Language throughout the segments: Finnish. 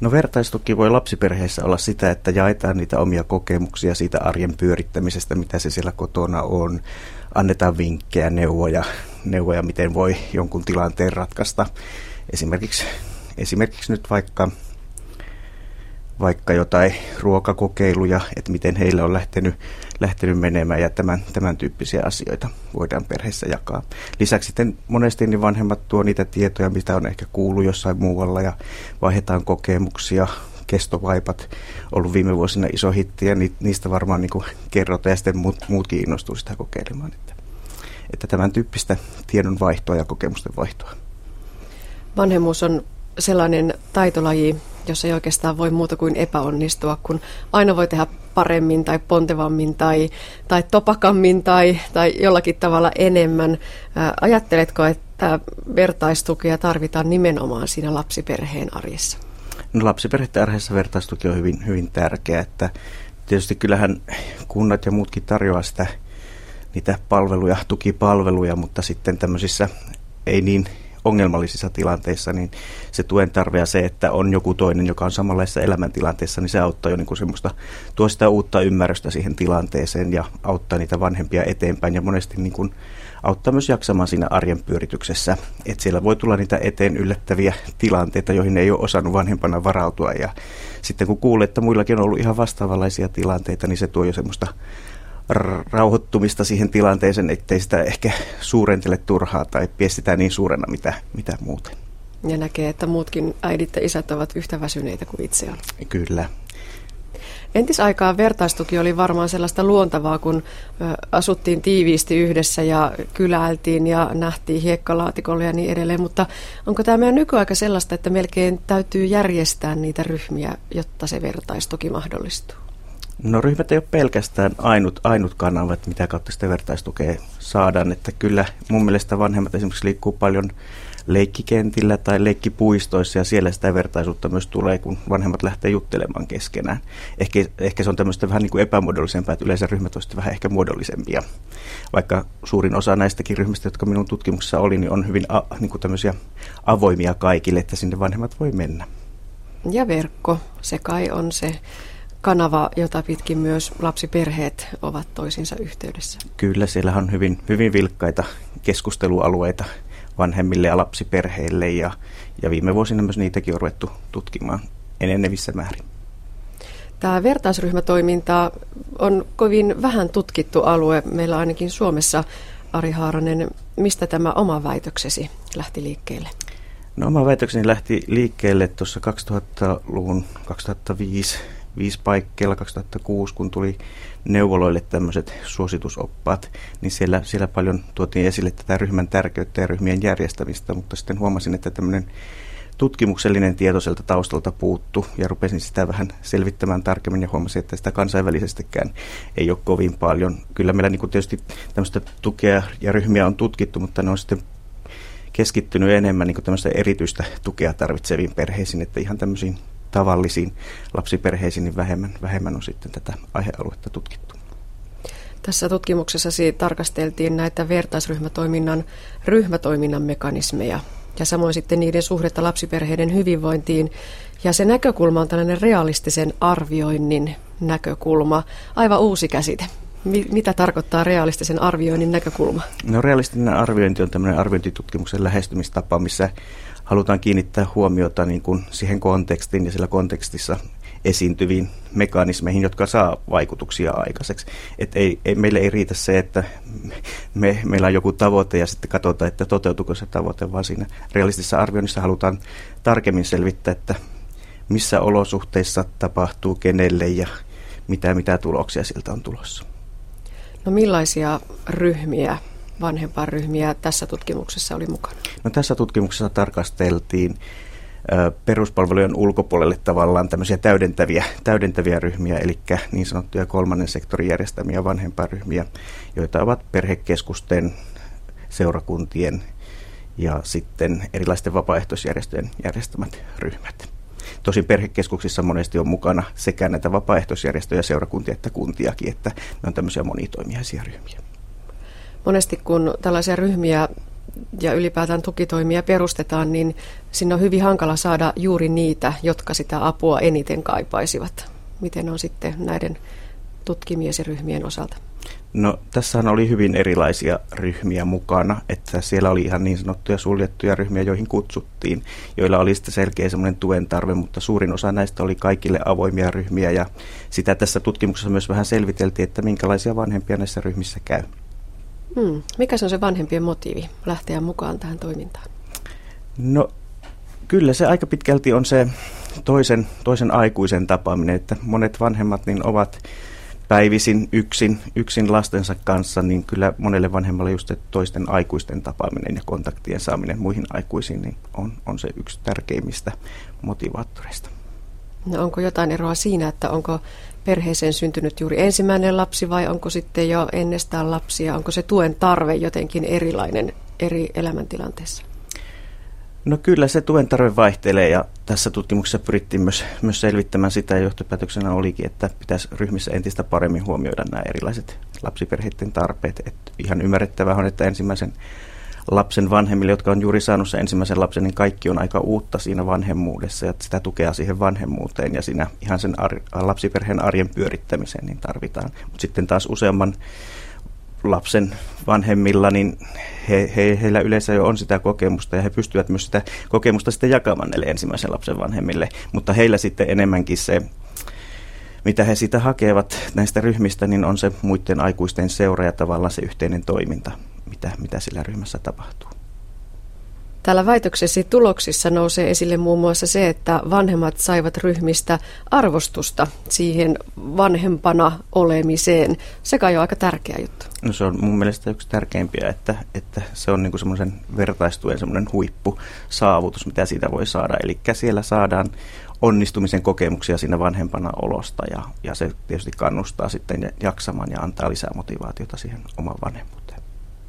No vertaistuki voi lapsiperheessä olla sitä, että jaetaan niitä omia kokemuksia siitä arjen pyörittämisestä, mitä se siellä kotona on. Annetaan vinkkejä, neuvoja, neuvoja miten voi jonkun tilanteen ratkaista. Esimerkiksi, esimerkiksi nyt vaikka vaikka jotain ruokakokeiluja, että miten heillä on lähtenyt, lähtenyt menemään ja tämän, tämän tyyppisiä asioita voidaan perheessä jakaa. Lisäksi sitten monesti niin vanhemmat tuo niitä tietoja, mitä on ehkä kuullut jossain muualla ja vaihdetaan kokemuksia, kestovaipat ollut viime vuosina iso hitti ja niistä varmaan niin kerrotaan ja sitten muut, muutkin innostuu sitä kokeilemaan. Että, että tämän tyyppistä tiedon vaihtoa ja kokemusten vaihtoa. Vanhemmuus on sellainen taitolaji, jossa ei oikeastaan voi muuta kuin epäonnistua, kun aina voi tehdä paremmin tai pontevammin tai, tai topakammin tai, tai jollakin tavalla enemmän. Ajatteletko, että vertaistukea tarvitaan nimenomaan siinä lapsiperheen arjessa? No lapsiperheiden arjessa vertaistuki on hyvin, hyvin tärkeä, että tietysti kyllähän kunnat ja muutkin tarjoaa sitä niitä palveluja, tukipalveluja, mutta sitten tämmöisissä ei niin ongelmallisissa tilanteissa, niin se tuen tarve ja se, että on joku toinen, joka on samanlaisessa elämäntilanteessa, niin se auttaa jo niin kuin semmoista, tuo sitä uutta ymmärrystä siihen tilanteeseen ja auttaa niitä vanhempia eteenpäin ja monesti niin kuin auttaa myös jaksamaan siinä arjen pyörityksessä. Että siellä voi tulla niitä eteen yllättäviä tilanteita, joihin ei ole osannut vanhempana varautua ja sitten kun kuulee, että muillakin on ollut ihan vastaavanlaisia tilanteita, niin se tuo jo semmoista rauhoittumista siihen tilanteeseen, ettei sitä ehkä suurentele turhaa tai pie sitä niin suurena mitä, mitä muuten. Ja näkee, että muutkin äidit ja isät ovat yhtä väsyneitä kuin itse on. Kyllä. Entisaikaan vertaistuki oli varmaan sellaista luontavaa, kun asuttiin tiiviisti yhdessä ja kyläiltiin ja nähtiin hiekkalaatikolle ja niin edelleen. Mutta onko tämä meidän nykyaika sellaista, että melkein täytyy järjestää niitä ryhmiä, jotta se vertaistuki mahdollistuu? No ryhmät ei ole pelkästään ainut, ainut kanava, että mitä kautta sitä vertaistukea saadaan. Että kyllä mun mielestä vanhemmat esimerkiksi liikkuu paljon leikkikentillä tai leikkipuistoissa ja siellä sitä vertaisuutta myös tulee, kun vanhemmat lähtee juttelemaan keskenään. Ehkä, ehkä se on tämmöistä vähän niin kuin epämuodollisempaa, että yleensä ryhmät olisivat vähän ehkä muodollisempia. Vaikka suurin osa näistäkin ryhmistä, jotka minun tutkimuksessa oli, niin on hyvin a, niin kuin tämmöisiä avoimia kaikille, että sinne vanhemmat voi mennä. Ja verkko, se kai on se kanava, jota pitkin myös lapsiperheet ovat toisinsa yhteydessä. Kyllä, siellä on hyvin, hyvin vilkkaita keskustelualueita vanhemmille ja lapsiperheille ja, ja viime vuosina myös niitäkin on ruvettu tutkimaan enenevissä määrin. Tämä vertaisryhmätoiminta on kovin vähän tutkittu alue. Meillä ainakin Suomessa, Ari Haaranen, mistä tämä oma väitöksesi lähti liikkeelle? No oma väitökseni lähti liikkeelle tuossa 2000-luvun 2005 viisi paikkeilla 2006, kun tuli neuvoloille tämmöiset suositusoppaat, niin siellä, siellä paljon tuotiin esille tätä ryhmän tärkeyttä ja ryhmien järjestämistä, mutta sitten huomasin, että tämmöinen tutkimuksellinen tieto sieltä taustalta puuttu ja rupesin sitä vähän selvittämään tarkemmin ja huomasin, että sitä kansainvälisestikään ei ole kovin paljon. Kyllä meillä niin tietysti tämmöistä tukea ja ryhmiä on tutkittu, mutta ne on sitten keskittynyt enemmän niin erityistä tukea tarvitseviin perheisiin, että ihan tämmöisiin tavallisiin lapsiperheisiin, niin vähemmän, vähemmän on sitten tätä aihealuetta tutkittu. Tässä tutkimuksessasi tarkasteltiin näitä vertaisryhmätoiminnan ryhmätoiminnan mekanismeja ja samoin sitten niiden suhdetta lapsiperheiden hyvinvointiin. Ja se näkökulma on tällainen realistisen arvioinnin näkökulma, aivan uusi käsite. Mitä tarkoittaa realistisen arvioinnin näkökulma? No realistinen arviointi on tämmöinen arviointitutkimuksen lähestymistapa, missä halutaan kiinnittää huomiota niin kuin siihen kontekstiin ja sillä kontekstissa esiintyviin mekanismeihin, jotka saa vaikutuksia aikaiseksi. Et ei, ei, meille ei riitä se, että me, meillä on joku tavoite ja sitten katsotaan, että toteutuuko se tavoite, vaan siinä realistisessa arvioinnissa halutaan tarkemmin selvittää, että missä olosuhteissa tapahtuu kenelle ja mitä, mitä tuloksia siltä on tulossa. No millaisia ryhmiä vanhempainryhmiä tässä tutkimuksessa oli mukana? No, tässä tutkimuksessa tarkasteltiin peruspalvelujen ulkopuolelle tavallaan tämmöisiä täydentäviä, täydentäviä ryhmiä, eli niin sanottuja kolmannen sektorin järjestämiä vanhempainryhmiä, joita ovat perhekeskusten, seurakuntien ja sitten erilaisten vapaaehtoisjärjestöjen järjestämät ryhmät. Tosin perhekeskuksissa monesti on mukana sekä näitä vapaaehtoisjärjestöjä, seurakuntia että kuntiakin, että ne on tämmöisiä monitoimiaisia ryhmiä. Monesti kun tällaisia ryhmiä ja ylipäätään tukitoimia perustetaan, niin sinne on hyvin hankala saada juuri niitä, jotka sitä apua eniten kaipaisivat. Miten on sitten näiden tutkimiesiryhmien osalta? No tässähän oli hyvin erilaisia ryhmiä mukana, että siellä oli ihan niin sanottuja suljettuja ryhmiä, joihin kutsuttiin, joilla oli sitten selkeä semmoinen tuen tarve, mutta suurin osa näistä oli kaikille avoimia ryhmiä ja sitä tässä tutkimuksessa myös vähän selviteltiin, että minkälaisia vanhempia näissä ryhmissä käy. Hmm. Mikä se on se vanhempien motiivi lähteä mukaan tähän toimintaan? No kyllä se aika pitkälti on se toisen, toisen aikuisen tapaaminen, että monet vanhemmat niin ovat päivisin yksin, yksin lastensa kanssa, niin kyllä monelle vanhemmalle just toisten aikuisten tapaaminen ja kontaktien saaminen muihin aikuisiin niin on, on se yksi tärkeimmistä motivaattoreista. No onko jotain eroa siinä, että onko perheeseen syntynyt juuri ensimmäinen lapsi vai onko sitten jo ennestään lapsia? Onko se tuen tarve jotenkin erilainen eri elämäntilanteissa? No kyllä se tuen tarve vaihtelee ja tässä tutkimuksessa pyrittiin myös, myös selvittämään sitä ja johtopäätöksenä olikin, että pitäisi ryhmissä entistä paremmin huomioida nämä erilaiset lapsiperheiden tarpeet. Et ihan ymmärrettävää on, että ensimmäisen lapsen vanhemmille, jotka on juuri saanut sen ensimmäisen lapsen, niin kaikki on aika uutta siinä vanhemmuudessa ja sitä tukea siihen vanhemmuuteen ja siinä ihan sen ar- lapsiperheen arjen pyörittämiseen niin tarvitaan. Mutta sitten taas useamman lapsen vanhemmilla, niin he, he, heillä yleensä jo on sitä kokemusta ja he pystyvät myös sitä kokemusta sitten jakamaan näille ensimmäisen lapsen vanhemmille, mutta heillä sitten enemmänkin se mitä he sitä hakevat näistä ryhmistä, niin on se muiden aikuisten seura ja tavallaan se yhteinen toiminta, mitä, mitä sillä ryhmässä tapahtuu. Täällä väitöksesi tuloksissa nousee esille muun muassa se, että vanhemmat saivat ryhmistä arvostusta siihen vanhempana olemiseen. Se kai on aika tärkeä juttu. No se on mun mielestä yksi tärkeimpiä, että, että se on niin kuin semmoisen vertaistuen semmoinen huippusaavutus, mitä siitä voi saada. Eli siellä saadaan onnistumisen kokemuksia siinä vanhempana olosta ja, ja se tietysti kannustaa sitten jaksamaan ja antaa lisää motivaatiota siihen oman vanhemmuuteen.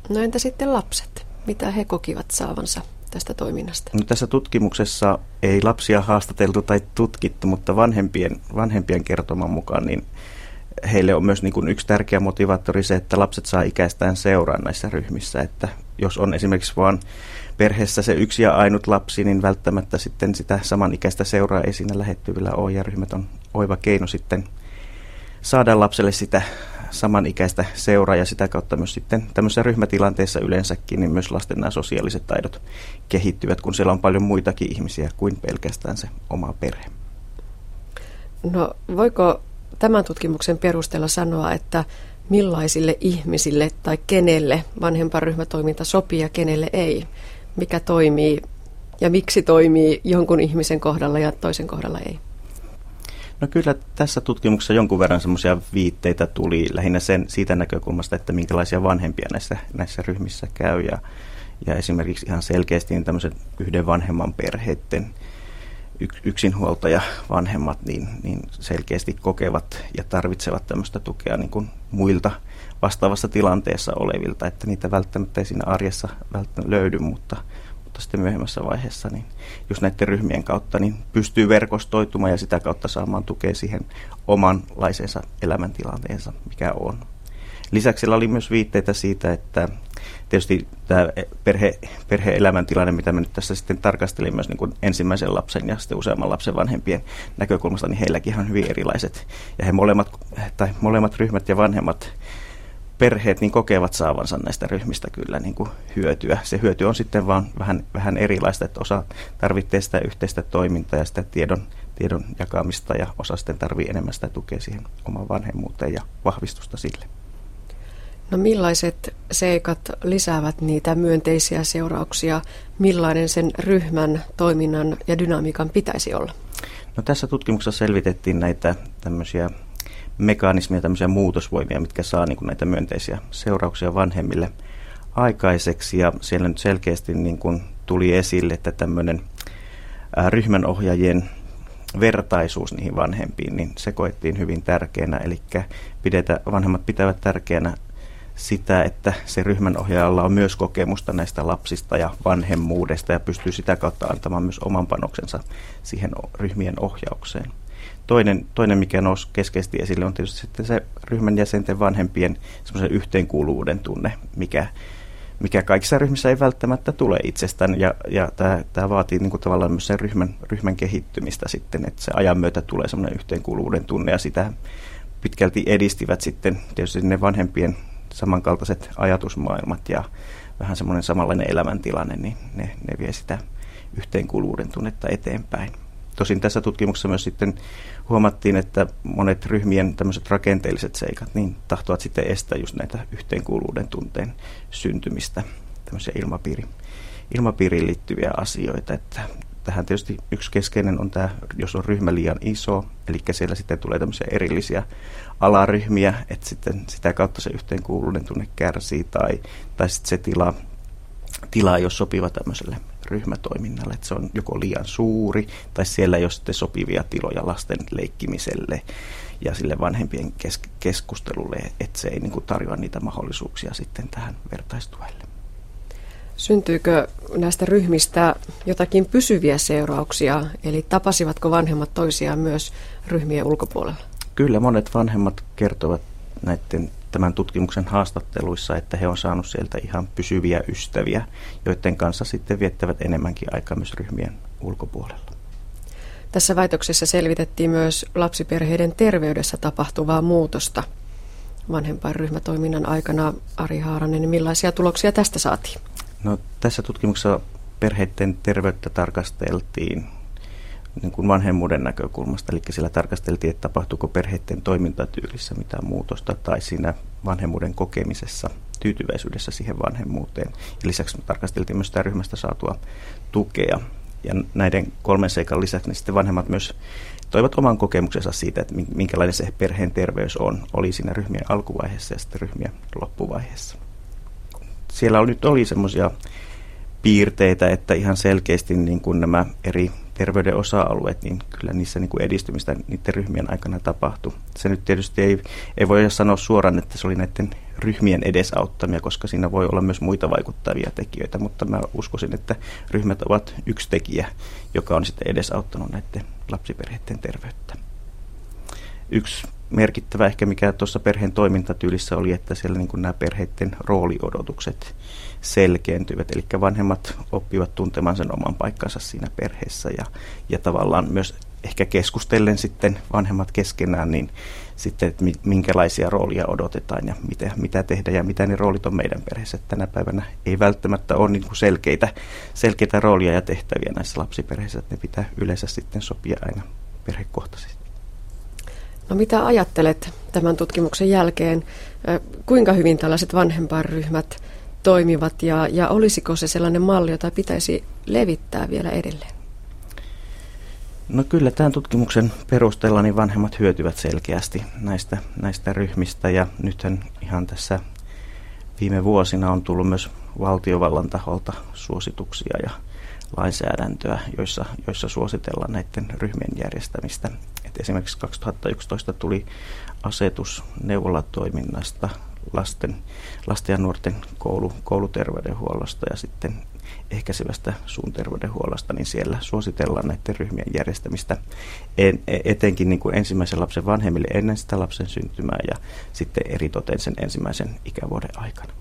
No entä sitten lapset? Mitä he kokivat saavansa tästä toiminnasta? No, tässä tutkimuksessa ei lapsia haastateltu tai tutkittu, mutta vanhempien, vanhempien kertoman mukaan niin heille on myös niin kuin yksi tärkeä motivaattori se, että lapset saa ikäistään seuraa näissä ryhmissä. Että jos on esimerkiksi vain perheessä se yksi ja ainut lapsi, niin välttämättä sitten sitä samanikäistä seuraa ei siinä lähettyvillä ole. Ja ryhmät on oiva keino sitten saada lapselle sitä samanikäistä seuraa ja sitä kautta myös sitten tämmöisessä ryhmätilanteessa yleensäkin, niin myös lasten nämä sosiaaliset taidot kehittyvät, kun siellä on paljon muitakin ihmisiä kuin pelkästään se oma perhe. No voiko tämän tutkimuksen perusteella sanoa, että millaisille ihmisille tai kenelle vanhemparyhmätoiminta sopii ja kenelle ei? Mikä toimii ja miksi toimii jonkun ihmisen kohdalla ja toisen kohdalla ei? No kyllä tässä tutkimuksessa jonkun verran semmoisia viitteitä tuli lähinnä sen, siitä näkökulmasta, että minkälaisia vanhempia näissä, näissä ryhmissä käy. Ja, ja esimerkiksi ihan selkeästi niin tämmöiset yhden vanhemman perheiden yksinhuoltaja vanhemmat niin, niin selkeästi kokevat ja tarvitsevat tämmöistä tukea niin kuin muilta vastaavassa tilanteessa olevilta, että niitä välttämättä ei siinä arjessa välttämättä löydy, mutta, mutta sitten myöhemmässä vaiheessa, niin just näiden ryhmien kautta niin pystyy verkostoitumaan ja sitä kautta saamaan tukea siihen omanlaisensa elämäntilanteensa, mikä on. Lisäksi oli myös viitteitä siitä, että tietysti tämä perhe, perhe-elämäntilanne, mitä me nyt tässä sitten tarkastelin myös niin kuin ensimmäisen lapsen ja sitten useamman lapsen vanhempien näkökulmasta, niin heilläkin on hyvin erilaiset. Ja he molemmat, tai molemmat ryhmät ja vanhemmat perheet niin kokevat saavansa näistä ryhmistä kyllä niin kuin hyötyä. Se hyöty on sitten vaan vähän, vähän erilaista, että osa tarvitsee sitä yhteistä toimintaa ja sitä tiedon, tiedon jakamista ja osa sitten tarvitsee enemmän sitä tukea siihen omaan vanhemmuuteen ja vahvistusta sille. No millaiset seikat lisäävät niitä myönteisiä seurauksia? Millainen sen ryhmän toiminnan ja dynamiikan pitäisi olla? No tässä tutkimuksessa selvitettiin näitä tämmöisiä mekanismia, tämmöisiä muutosvoimia, mitkä saa niin kuin näitä myönteisiä seurauksia vanhemmille aikaiseksi. Ja siellä nyt selkeästi niin kuin tuli esille, että tämmöinen ryhmänohjaajien vertaisuus niihin vanhempiin, niin se koettiin hyvin tärkeänä. Eli pidetä, vanhemmat pitävät tärkeänä sitä, että se ryhmänohjaajalla on myös kokemusta näistä lapsista ja vanhemmuudesta ja pystyy sitä kautta antamaan myös oman panoksensa siihen ryhmien ohjaukseen. Toinen, toinen mikä nousi keskeisesti esille, on tietysti sitten se ryhmän jäsenten vanhempien semmoisen yhteenkuuluvuuden tunne, mikä, mikä kaikissa ryhmissä ei välttämättä tule itsestään. Ja, ja tämä, tämä vaatii niin kuin tavallaan myös sen ryhmän, ryhmän kehittymistä sitten, että se ajan myötä tulee semmoinen yhteenkuuluvuuden tunne ja sitä pitkälti edistivät sitten tietysti ne vanhempien samankaltaiset ajatusmaailmat ja vähän semmoinen samanlainen elämäntilanne, niin ne, ne vie sitä yhteenkuuluvuuden tunnetta eteenpäin. Tosin tässä tutkimuksessa myös sitten huomattiin, että monet ryhmien tämmöiset rakenteelliset seikat niin tahtovat sitten estää just näitä yhteenkuuluvuuden tunteen syntymistä, tämmöisiä ilmapiiri, ilmapiiriin liittyviä asioita. Että tähän tietysti yksi keskeinen on tämä, jos on ryhmä liian iso, eli siellä sitten tulee tämmöisiä erillisiä alaryhmiä, että sitten sitä kautta se yhteenkuuluvuuden tunne kärsii, tai, tai sitten se tila, tila ei ole sopiva tämmöiselle ryhmätoiminnalle, että se on joko liian suuri tai siellä ei ole sitten sopivia tiloja lasten leikkimiselle ja sille vanhempien kes- keskustelulle, että se ei niin kuin tarjoa niitä mahdollisuuksia sitten tähän vertaistuelle. Syntyykö näistä ryhmistä jotakin pysyviä seurauksia, eli tapasivatko vanhemmat toisiaan myös ryhmien ulkopuolella? Kyllä monet vanhemmat kertovat näiden tämän tutkimuksen haastatteluissa, että he on saanut sieltä ihan pysyviä ystäviä, joiden kanssa sitten viettävät enemmänkin aikaa myös ryhmien ulkopuolella. Tässä väitöksessä selvitettiin myös lapsiperheiden terveydessä tapahtuvaa muutosta vanhempainryhmätoiminnan aikana. Ari Haaranen, millaisia tuloksia tästä saatiin? No, tässä tutkimuksessa perheiden terveyttä tarkasteltiin niin kuin vanhemmuuden näkökulmasta, eli siellä tarkasteltiin, että tapahtuuko perheiden toimintatyylissä mitään muutosta tai siinä vanhemmuuden kokemisessa, tyytyväisyydessä siihen vanhemmuuteen. Ja lisäksi me tarkasteltiin myös sitä ryhmästä saatua tukea. Ja näiden kolmen seikan lisäksi niin sitten vanhemmat myös toivat oman kokemuksensa siitä, että minkälainen se perheen terveys on, oli siinä ryhmien alkuvaiheessa ja sitten ryhmien loppuvaiheessa. Siellä nyt oli semmoisia piirteitä, että ihan selkeästi niin kuin nämä eri terveyden osa-alueet, niin kyllä niissä niin kuin edistymistä niiden ryhmien aikana tapahtui. Se nyt tietysti ei, ei voi sanoa suoraan, että se oli näiden ryhmien edesauttamia, koska siinä voi olla myös muita vaikuttavia tekijöitä, mutta mä uskoisin, että ryhmät ovat yksi tekijä, joka on sitten edesauttanut näiden lapsiperheiden terveyttä. Yksi merkittävä ehkä, mikä tuossa perheen toimintatyylissä oli, että siellä niin kuin nämä perheiden rooliodotukset selkeentyvät. Eli vanhemmat oppivat tuntemaan sen oman paikkansa siinä perheessä ja, ja tavallaan myös ehkä keskustellen sitten vanhemmat keskenään, niin sitten, että minkälaisia roolia odotetaan ja mitä, mitä tehdä ja mitä ne roolit on meidän perheessä. Tänä päivänä ei välttämättä ole niin kuin selkeitä, selkeitä roolia ja tehtäviä näissä lapsiperheissä, että ne pitää yleensä sitten sopia aina perhekohtaisesti. No mitä ajattelet tämän tutkimuksen jälkeen? Kuinka hyvin tällaiset vanhempainryhmät toimivat ja, ja olisiko se sellainen malli, jota pitäisi levittää vielä edelleen? No kyllä tämän tutkimuksen perusteella niin vanhemmat hyötyvät selkeästi näistä, näistä ryhmistä ja nythän ihan tässä viime vuosina on tullut myös valtiovallan taholta suosituksia ja lainsäädäntöä, joissa, joissa suositellaan näiden ryhmien järjestämistä. Et esimerkiksi 2011 tuli asetus neuvolatoiminnasta lasten, lasten ja nuorten koulu, kouluterveydenhuollosta ja sitten ehkäisevästä suun terveydenhuollosta, niin siellä suositellaan näiden ryhmien järjestämistä en, etenkin niin kuin ensimmäisen lapsen vanhemmille ennen sitä lapsen syntymää ja sitten eritoten sen ensimmäisen ikävuoden aikana.